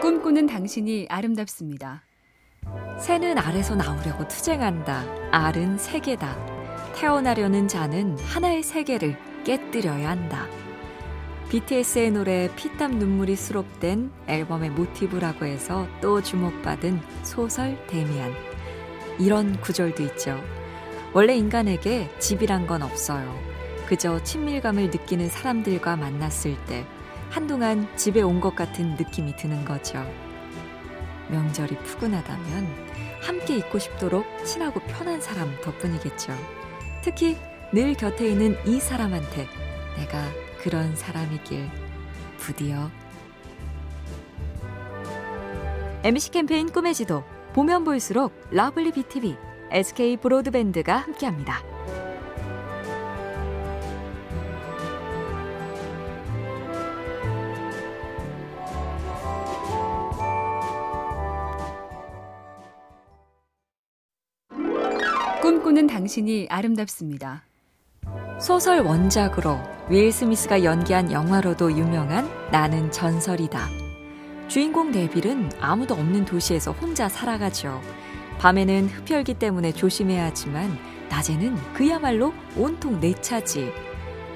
꿈꾸는 당신이 아름답습니다. 새는 알에서 나오려고 투쟁한다. 알은 세계다. 태어나려는 자는 하나의 세계를 깨뜨려야 한다. BTS의 노래 피땀 눈물이 수록된 앨범의 모티브라고 해서 또 주목받은 소설 데미안. 이런 구절도 있죠. 원래 인간에게 집이란 건 없어요. 그저 친밀감을 느끼는 사람들과 만났을 때 한동안 집에 온 것 같은 느낌이 드는 거죠. 명절이 푸근하다면 함께 있고 싶도록 친하고 편한 사람 덕분이겠죠. 특히 늘 곁에 있는 이 사람한테 내가 그런 사람이길 부디어 MC 캠페인 꿈의 지도 보면 볼수록 lovely BTV, SK 브로드밴드가 함께합니다. 꿈꾸는 당신이 아름답습니다. 소설 원작으로 윌 스미스가 연기한 영화로도 유명한 나는 전설이다. 주인공 네빌은 아무도 없는 도시에서 혼자 살아가죠. 밤에는 흡혈기 때문에 조심해야 하지만 낮에는 그야말로 온통 내 차지.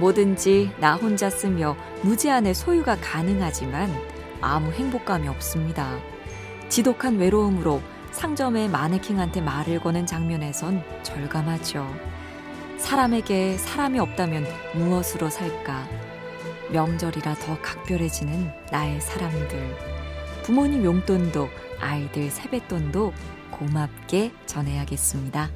뭐든지 나 혼자 쓰며 무제한의 소유가 가능하지만 아무 행복감이 없습니다. 지독한 외로움으로 상점의 마네킹한테 말을 거는 장면에선 절감하죠. 사람에게 사람이 없다면 무엇으로 살까? 명절이라 더 각별해지는 나의 사람들. 부모님 용돈도 아이들 세뱃돈도 고맙게 전해야겠습니다.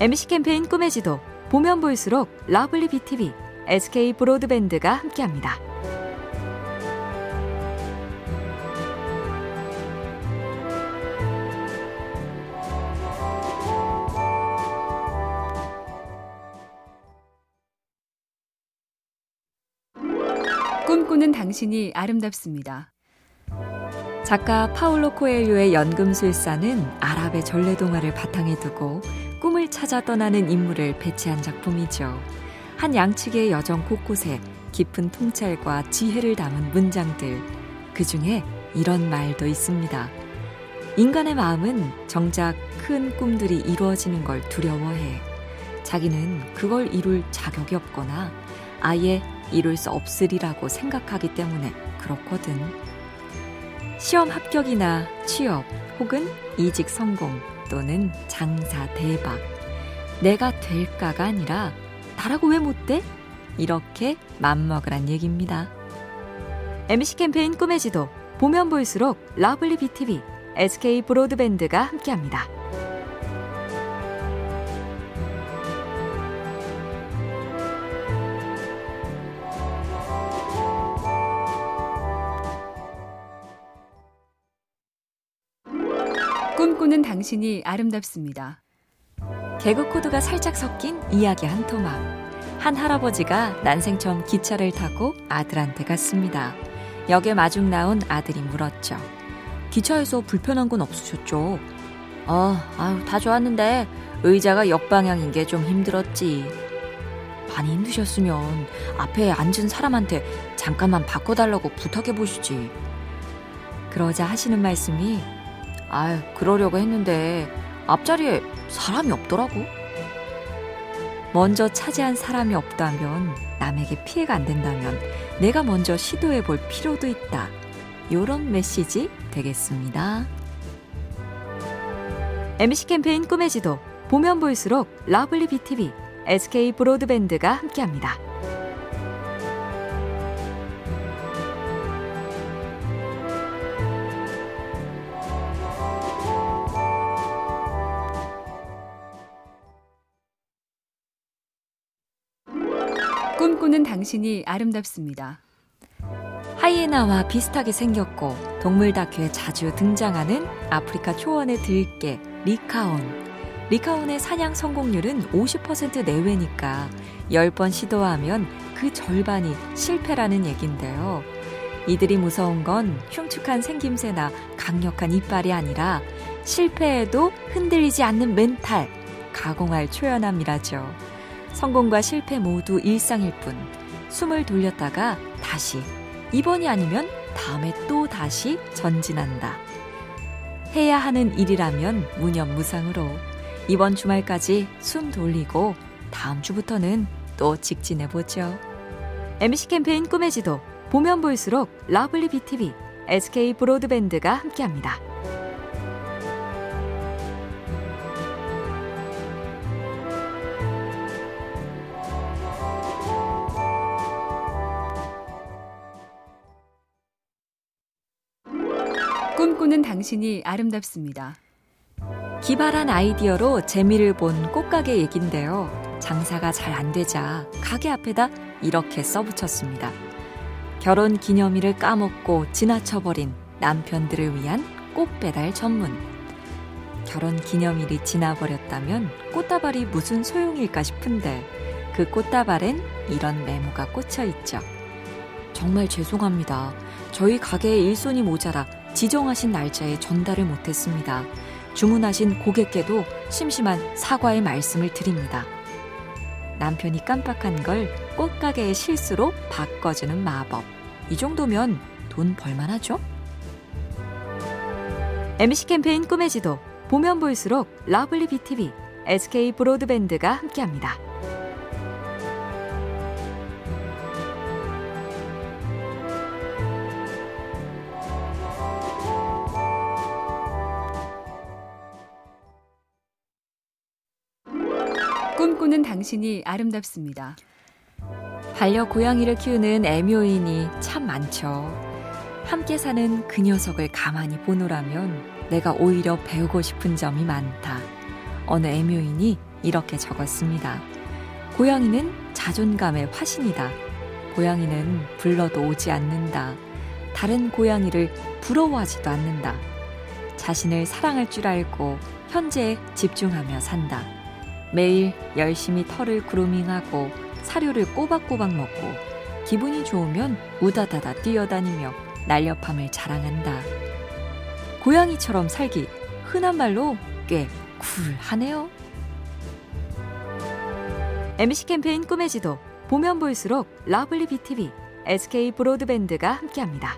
MC 캠페인 꿈의 지도 보면 볼수록 lovely BTV, SK 브로드밴드가 함께합니다. 꿈꾸는 당신이 아름답습니다. 작가 파울로 코엘료의 연금술사는 아랍의 전래 동화를 바탕에 두고 꿈을 찾아 떠나는 인물을 배치한 작품이죠. 한 양측의 여정 곳곳에 깊은 통찰과 지혜를 담은 문장들. 그 중에 이런 말도 있습니다. 인간의 마음은 정작 큰 꿈들이 이루어지는 걸 두려워해. 자기는 그걸 이룰 자격이 없거나 아예 이룰 수 없으리라고 생각하기 때문에 그렇거든. 시험 합격이나 취업 혹은 이직 성공 또는 장사 대박. 내가 될까가 아니라 나라고 왜 못 돼? 이렇게 맘먹으란 얘기입니다. MC 캠페인 꿈의 지도 보면 볼수록 lovely BTV, SK 브로드밴드가 함께합니다. 꿈꾸는 당신이 아름답습니다. 개그 코드가 살짝 섞인 이야기 한 토막. 한 할아버지가 난생 처음 기차를 타고 아들한테 갔습니다. 역에 마중 나온 아들이 물었죠. 기차에서 불편한 건 없으셨죠? 어, 아유, 다 좋았는데 의자가 역방향인 게 좀 힘들었지. 많이 힘드셨으면 앞에 앉은 사람한테 잠깐만 바꿔달라고 부탁해 보시지. 그러자 하시는 말씀이 아유, 그러려고 했는데 앞자리에 사람이 없더라고. 먼저 차지한 사람이 없다면 남에게 피해가 안 된다면 내가 먼저 시도해 볼 필요도 있다. 요런 메시지 되겠습니다. MC 캠페인 꿈의 지도 보면 볼수록 lovely BTV, SK 브로드밴드가 함께합니다. 꿈꾸는 당신이 아름답습니다. 하이에나와 비슷하게 생겼고 동물 다큐에 자주 등장하는 아프리카 초원의 들개 리카온. 리카온의 사냥 성공률은 50% 내외니까 10번 시도하면 그 절반이 실패라는 얘긴데요. 이들이 무서운 건 흉측한 생김새나 강력한 이빨이 아니라 실패해도 흔들리지 않는 멘탈, 가공할 초연함이라죠. 성공과 실패 모두 일상일 뿐 숨을 돌렸다가 다시 이번이 아니면 다음에 또 다시 전진한다. 해야 하는 일이라면 무념무상으로 이번 주말까지 숨 돌리고 다음 주부터는 또 직진해보죠. MC 캠페인 꿈의 지도 보면 볼수록 lovely BTV, SK 브로드밴드가 함께합니다. 꿈꾸는 당신이 아름답습니다. 기발한 아이디어로 재미를 본 꽃가게 얘긴데요. 장사가 잘 안 되자 가게 앞에다 이렇게 써붙였습니다. 결혼 기념일을 까먹고 지나쳐버린 남편들을 위한 꽃 배달 전문. 결혼 기념일이 지나버렸다면 꽃다발이 무슨 소용일까 싶은데 그 꽃다발엔 이런 메모가 꽂혀 있죠. 정말 죄송합니다. 저희 가게에 일손이 모자라 지정하신 날짜에 전달을 못했습니다. 주문하신 고객께도 심심한 사과의 말씀을 드립니다. 남편이 깜빡한 걸 꽃가게의 실수로 바꿔주는 마법. 이 정도면 돈 벌만하죠? MC 캠페인 꿈의 지도 보면 볼수록 lovely BTV, SK 브로드밴드가 함께합니다. 꿈꾸는 당신이 아름답습니다. 반려 고양이를 키우는 애묘인이 참 많죠. 함께 사는 그 녀석을 가만히 보노라면 내가 오히려 배우고 싶은 점이 많다. 어느 애묘인이 이렇게 적었습니다. 고양이는 자존감의 화신이다. 고양이는 불러도 오지 않는다. 다른 고양이를 부러워하지도 않는다. 자신을 사랑할 줄 알고 현재에 집중하며 산다. 매일 열심히 털을 grooming하고 사료를 꼬박꼬박 먹고 기분이 좋으면 우다다다 뛰어다니며 날렵함을 자랑한다. 고양이처럼 살기 흔한 말로 꽤 쿨하네요. MC 캠페인 꿈의 지도 보면 볼수록 lovely BTV, SK 브로드밴드가 함께합니다.